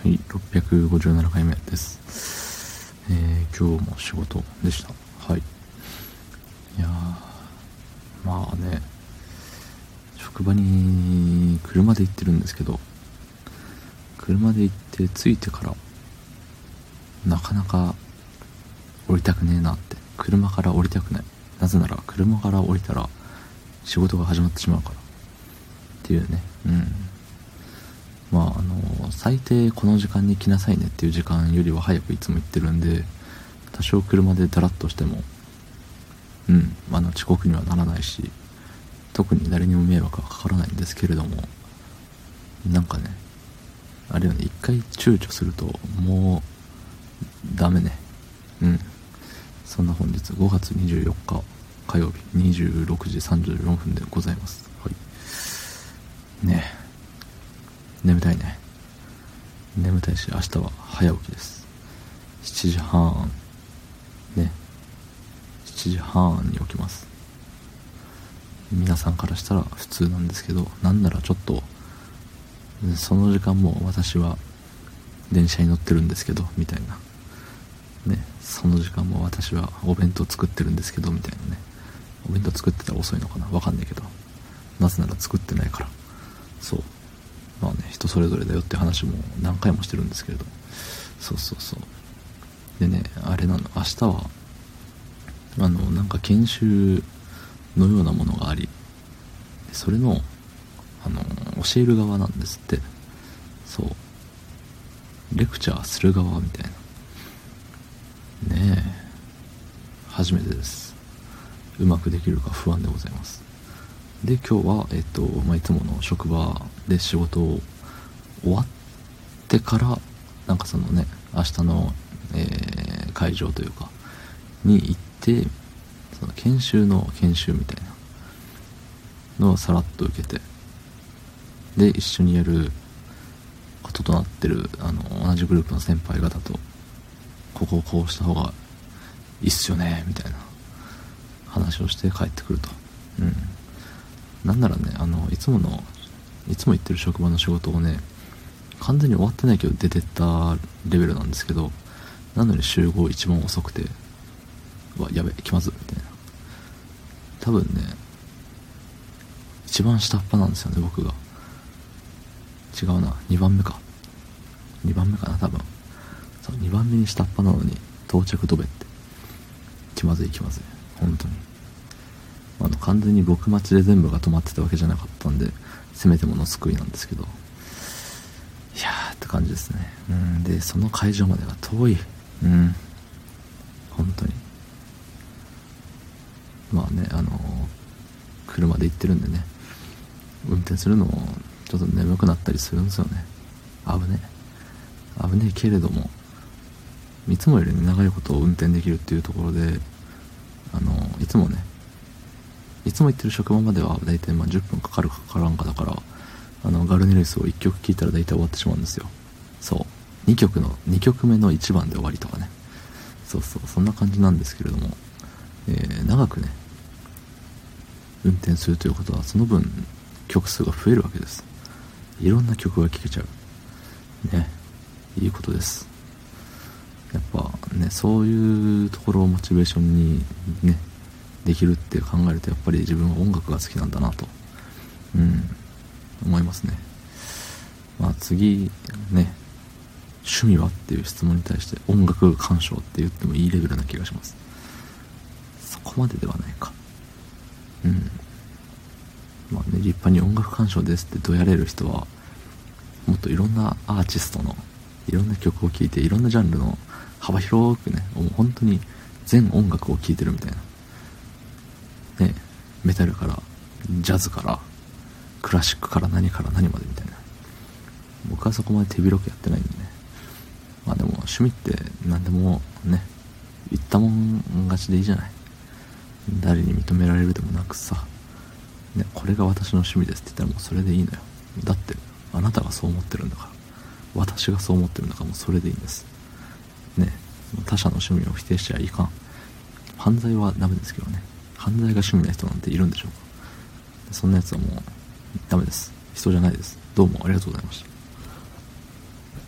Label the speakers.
Speaker 1: はい、657回目です。えー、今日も仕事でした。はい。いやまあね、職場に車で行ってるんですけど、車で行って着いてから、なかなか降りたくねえなって、車から降りたくない。なぜなら、車から降りたら仕事が始まってしまうから。っていうね、うん。最低この時間に来なさいねっていう時間よりは早くいつも行ってるんで多少車でダラッとしてもうんあの遅刻にはならないし特に誰にも迷惑はかからないんですけれどもなんかねあれよね一回躊躇するともうダメね。うん。そんな本日5月24日火曜日26時34分でございます。はい。ね。え眠たいね。眠たいし明日は早起きです。7時半。ね。7時半に起きます。皆さんからしたら普通なんですけどなんならちょっとその時間も私は電車に乗ってるんですけどみたいな。ね。その時間も私はお弁当作ってるんですけどみたいなね。お弁当作ってたら遅いのかな。わかんないけど。なぜなら作ってないから。そう。まあね人それぞれだよって話も何回もしてるんですけれどそうそうそう。でねあれなの明日はあのなんか研修のようなものがありそれのあの教える側なんですって。そう。レクチャーする側みたいな。ねえ。初めてです。うまくできるか不安でございます。で今日は、えっとまあ、いつもの職場で仕事を終わってからなんかそのね明日の、えー、会場というかに行ってその研修の研修みたいなのをさらっと受けてで一緒にやることとなってるあの同じグループの先輩方とここをこうした方がいいっすよねみたいな話をして帰ってくると。うん。なんならねあのいつものいつも行ってる職場の仕事をね完全に終わってないけど出てったレベルなんですけどなのに集合一番遅くてわやべ気まずみたいな。多分ね一番下っ端なんですよね僕が。違うな2番目か。2番目かな多分。そう2番目に下っ端なのに到着ドベって。気まずい気まずい。本当に。あの完全に僕待ちで全部が止まってたわけじゃなかったんでせめてもの救いなんですけど。いやーって感じですね。うんでその会場までが遠い。うん。本当に。まあねあのー、車で行ってるんでね。運転するのもちょっと眠くなったりするんですよね。危ね危ねえけれどもいつもより長いことを運転できるっていうところであのいつもねいつも行ってる職場までは大体まあ10分かかるかからんかだからあのガルネリスを1曲聴いたら大体終わってしまうんですよ。そう。2曲の2曲目の1番で終わりとかね。そうそう。そんな感じなんですけれども、えー、長くね運転するということはその分曲数が増えるわけです。いろんな曲が聴けちゃう。ね。いいことです。やっぱねそういうところをモチベーションにねできるって考えるとやっぱり自分は音楽が好きなんだなとうん思いますね。まあ次ね趣味はっていう質問に対して音楽鑑賞って言ってもいいレベルな気がします。そこまでではないか。うん。まあね立派に音楽鑑賞ですってどやれる人はもっといろんなアーティストのいろんな曲を聴いていろんなジャンルの幅広くねもう本当に全音楽を聴いてるみたいな。メタルからジャズからクラシックから何から何までみたいな。僕はそこまで手広くやってないんでね。まあでも趣味って何でもね言ったもん勝ちでいいじゃない。誰に認められるでもなくさ、ね、これが私の趣味ですって言ったらもうそれでいいのよ。だってあなたがそう思ってるんだから。私がそう思ってるんだからもうそれでいいんです。ね他者の趣味を否定しちゃいかん。犯罪はダメですけどね。犯罪が趣味な人なんているんでしょうか。そんなやつはもうダメです。人じゃないです。どうもありがとうございました。